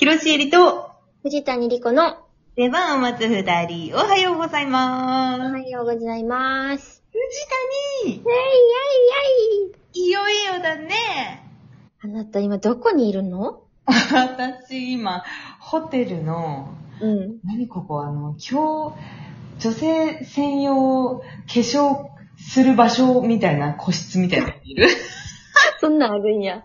広瀬えりと藤谷莉子の出番を待つ二人、おはようございおます。はようございます。藤イェイイェイイェイ谷、いよいよだね。あなた今どこにいるの？私、今、ホテルの、うん。何ここ、あの、今日、女性専用化粧する場所みたいな個室みたいなのにいる？そんなんあるんや。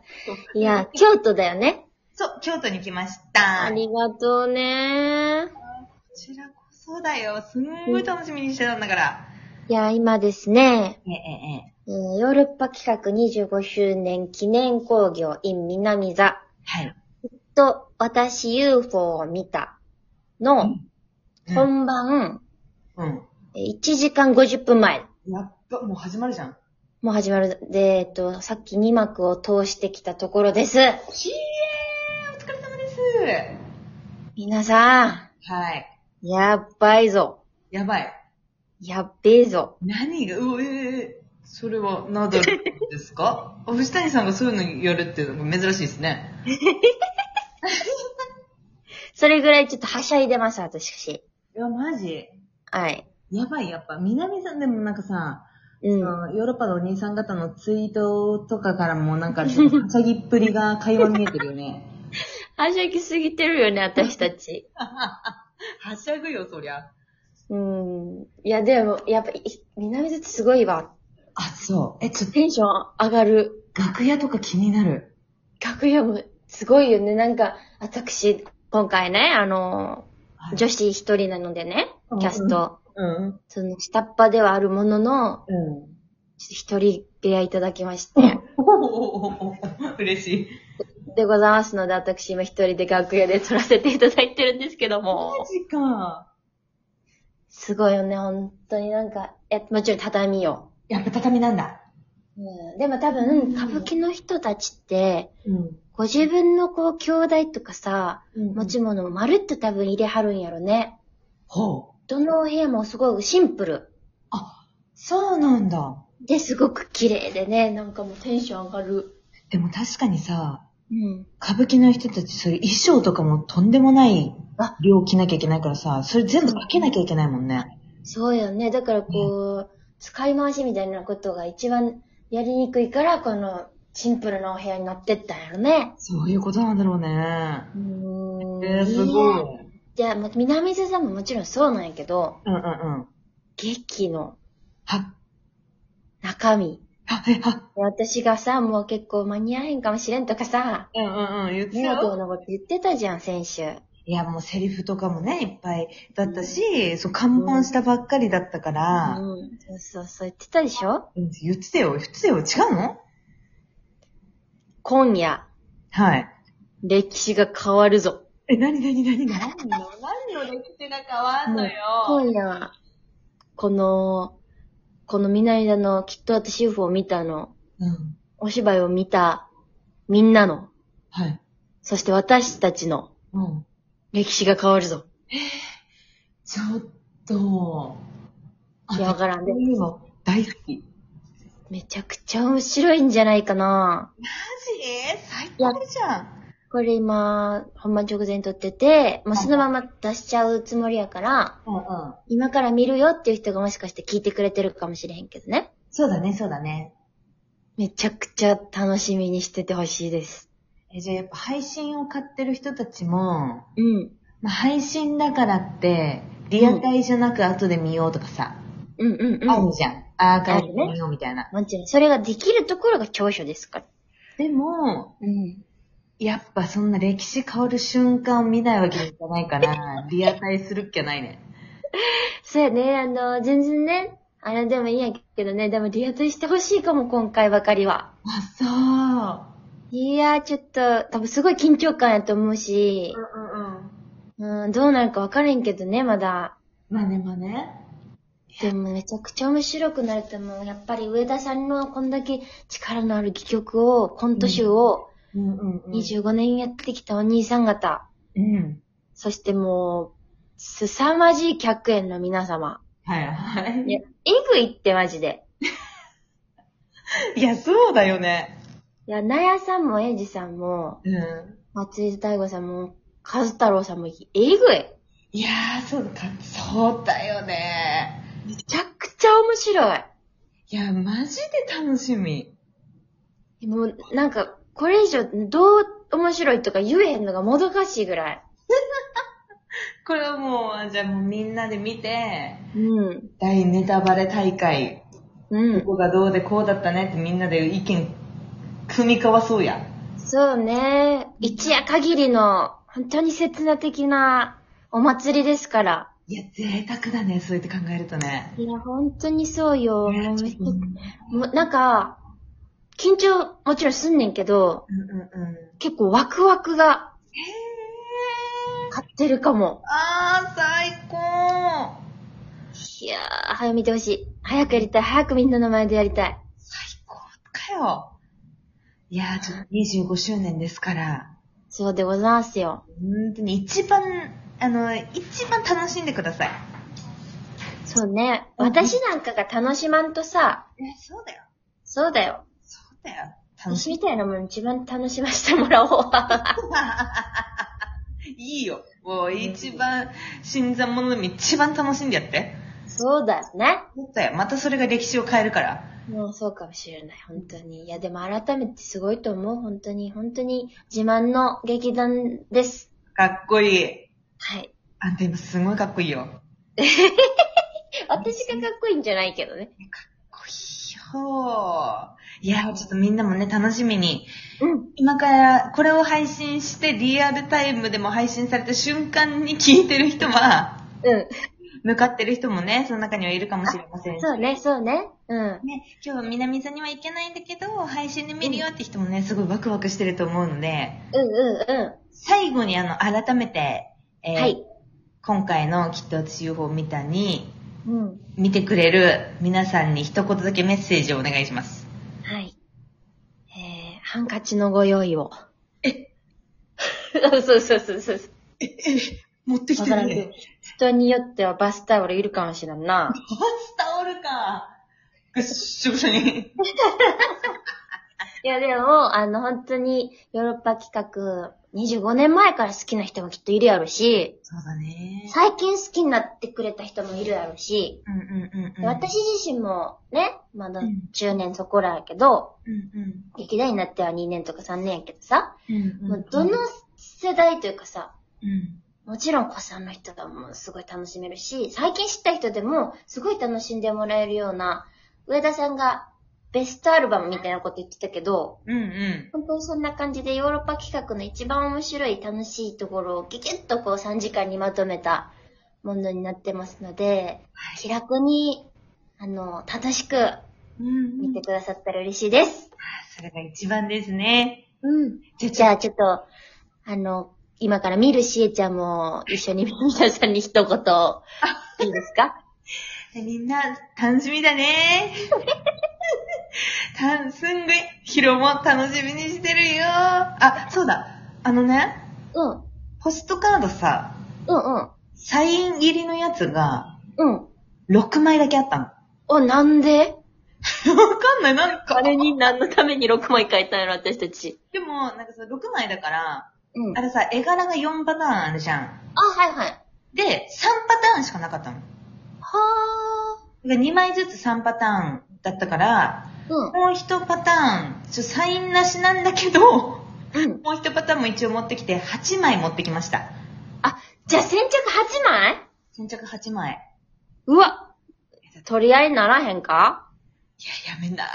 いや、京都だよね。そう、京都に来ました。ありがとうねこちらこそだよ。すんごい楽しみにしてたんだから。いや、今ですね、ええ、ええ。えーヨーロッパ企画25周年記念工業 in 南座はい。と私 UFO を見たのうん本番、うん。えー1時間50分前。やっぱ、もう始まるじゃん。もう始まる。で、えっと、さっき2幕を通してきたところです。皆さはい。ん、やっばいぞ。やばい。やっべえぞ。何が、うえー、それは、ナダルですか？あ藤谷さんがそういうのやるっていうのが珍しいですね。それぐらいちょっとはしゃいでます、私。いや、マジ？はい。やばい、やっぱ。南さんでもなんかさ、うん。そのヨーロッパのお兄さん方のツイートとかからもなんか、はしゃぎっぷりが会話見えてるよね。はしゃぎすぎてるよね、私たち。はしゃぐよ、そりゃ。うん。いや、でも、やっぱ、い南津ってすごいわ。あ、そう。え、ちょっと、テンション上がる。楽屋とか気になる。楽屋もすごいよね。なんか、私、今回ね、あの、女子一人なのでね、キャスト。うん。その、下っ端ではあるものの、うん。一人部屋いただきまして。嬉しい。でございますので、私今一人で楽屋で撮らせていただいてるんですけども。マジか。すごいよね、本当になんか、え、もちろん畳よ。やっぱ畳なんだ。うん、でも多分、歌舞伎の人たちって、うん。ご自分のこう、兄弟とかさ、持もち物をまるっと多分入れはるんやろね。ほう。どのお部屋もすごいシンプル。あ、そうなんだ。で、すごく綺麗でね、なんかもうテンション上がる。でも確かにさ、うん。歌舞伎の人たち、それ衣装とかもとんでもないあ量着なきゃいけないからさ、それ全部かけなきゃいけないもんね。そうよね。だからこう、使い回しみたいなことが一番やりにくいから、この、シンプルなお部屋になってったんやろね。そういうことなんだろうね。うーん。えー、すごい。やじゃあ、ま南津さんももちろんそうなんやけど、うんうんうん。劇のは、中身。は、え、は、私がさ、もう結構間に合えんかもしれんとかさ、うんうんうん、言ってネガティブよ。なこと言ってたじゃん、先週。いや、もうセリフとかもね、いっぱい。だったし、そう、看板したばっかりだったから、うん。そうそうそう言ってたでしょ？うん言ってたよ、言ってたよ、違うの？今夜、はい。歴史が変わるぞ。え、なになになに何の、何の歴史が変わんのよ。今夜は、この、この南田のきっと私 UFO を見たの、うん。お芝居を見たみんなの、はい。そして私たちのうん。歴史が変わるぞ。ちょっと、いやわからんこういうの大好き。めちゃくちゃ面白いんじゃないかな。マジ？最高じゃん。これ今、本番直前に撮ってて、もうそのまま出しちゃうつもりやから、うんうん。今から見るよっていう人がもしかして聞いてくれてるかもしれへんけどね。そうだね、そうだね。めちゃくちゃ楽しみにしててほしいです。え、じゃあやっぱ配信を買ってる人たちも、うん。まあ、配信だからって、リアタイじゃなく後で見ようとかさ、うんうんうん。あるじゃん。アーカイブ見ようみたいな。もちろん、それができるところが長所ですから。でも、うん。やっぱそんな歴史変わる瞬間を見ないわけにいかないから、リアタイするっきゃないね。そうやね、あの、全然ね、あれでもいいんやけどね、でもリアタイしてほしいかも、今回ばかりは。あ、そう。いやー、ちょっと、多分すごい緊張感やと思うし、うんうんうん。うん、どうなるか分からへんけどね、まだ。まあね、まあね。でもめちゃくちゃ面白くなると思う。やっぱり上田さんのこんだけ力のある戯曲を、コント集をうんうんうん。25年やってきたお兄さん方、うん。そしてもう、凄まじい客演の皆様。はいはいいや、えぐいってマジで。いや、そうだよね。いや、なやさんもえいじさんも、うん。松井大悟さんも、カズ太郎さんもえぐい。いやー、そうか、そうだよね。めちゃくちゃ面白い。いや、マジで楽しみ。もう、なんか、これ以上どう面白いとか言えへんのがもどかしいぐらい。これはもう、じゃあもうみんなで見て、うん。大ネタバレ大会、うん。ここがどうでこうだったねってみんなで意見、組み交わそうや。そうね。一夜限りの、本当に刹那的なお祭りですから。いや、贅沢だね、そうやって考えるとね。いや、本当にそうよ。もうめっちゃうんもうなんか、緊張もちろんすんねんけど、うんうん。結構ワクワクがへー。勝ってるかも。あー、最高。いやー、早く見てほしい。早くやりたい。早くみんなの前でやりたい。最高かよ。いやー、ちょっと25周年ですから、そうでございますよ。本当に一番、あの、一番楽しんでください。そうね。うん私なんかが楽しまんとさ、え、そうだよ。そうだよ。よ。楽し私みたいなもん一番楽しませてもらおう。いいよ。もう一番、新参者でも一番楽しんでやって。そうだよね。そうだよ。またそれが歴史を変えるから。もうそうかもしれない。本当に。いや、でも改めてすごいと思う。本当に。本当に自慢の劇団です。かっこいい。はい。あんた今すごいかっこいいよ。か っ私がかっこいいんじゃないけどね。こいいよ。いや、ちょっとみんなもね、楽しみに。うん。今からこれを配信してリアルタイムでも配信された瞬間に聞いてる人は、うん。向かってる人もね、その中にはいるかもしれませんし。そうね、そうね。うん。ね、今日は南座には行けないんだけど、配信で見るよって人もね、すごいワクワクしてると思うので、うんうんう最後にあの、改めて、えん。ーはい。今回のきっと私 UFO を見たに、うん。見てくれる皆さんに一言だけメッセージをお願いします。はい。えー、ハンカチのご用意を。え？そうそうそうそう。持ってわからんけど。人によってはバスタオルいるかもしれんな。バスタオルか。ぐっしょぐしょに。いやでも、あの、本当にヨーロッパ企画、25年前から好きな人もきっといるやろし、そうだね。最近好きになってくれた人もいるやろし、うんうんうんうん。私自身もね、まだうん中年そこらやけど、うんうん。劇団になっては2年とか3年やけどさ、うんうんもうどの世代というかさ、うん。もちろん子さんの人がもうすごい楽しめるし、最近知った人でもすごい楽しんでもらえるような、上田さんがベストアルバムみたいなこと言ってたけど、うんうん。本当にそんな感じでヨーロッパ企画の一番面白い楽しいところをギュギュッとこう3時間にまとめたものになってますので、気楽に、あの、楽しくうん見てくださったら嬉しいです。それが一番ですね。うん。じゃじゃあちょっと、あの、今から見るしえちゃんも一緒に皆さんに一言、いいですか？みんな、楽しみだね。たすんごい、ヒロも楽しみにしてるよ。あ、そうだ。あのね、うん。ポストカードさ、うんうん。サイン入りのやつが、うん。6枚だけあったの。お、なんで？わかんない、なんか。あれに何のために6枚書いたんやろ、私たち。でも、なんかさ、6枚だから、うん。あれさ、絵柄が4パターンあるじゃん。あ、はいはい。で、3パターンしかなかったの。はで2枚ずつ3パターンだったから、ー。うん。もう1パターン、ちょサインなしなんだけど、うん。もう1パターンも一応持ってきて、8枚持ってきました。あ、じゃあ先着8枚？先着8枚。うわ取り合いにならへんか？いや、やめなー。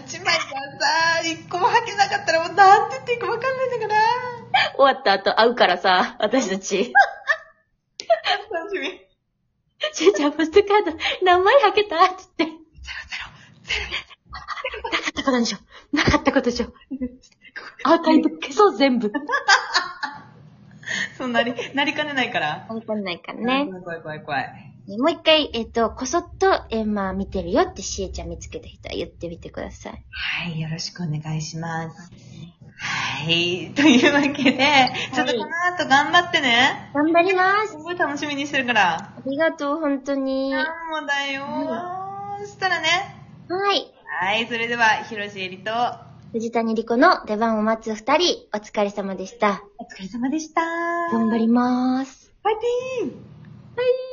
8枚がさ、1個も履けなかったらもうなんて言っていいかわかんないんだから。終わった後会うからさ、私たち。楽しみ。ちーちゃん、ポストカード何枚履けた？って言って。なかったことでしょ。なかったことでしょ。アーカイブ消そう、全部。そうなり、なりかねないから。わかんないからね。怖い怖い怖い怖い。もう一回、えっと、こそっと、えーまあ、見てるよってしえちゃん見つけた人は言ってみてください。はい、よろしくお願いします。はい、というわけで、ちょっとこの後頑張ってね。頑張りますす。ごい楽しみにしてるから。ありがとう、本当に。はなんもだよー。そしたらね。い。はい、それでは、広瀬えりと、藤谷莉子の出番を待つ二人、お疲れ様でした。お疲れ様でした。頑張ります。ファイティーンはい。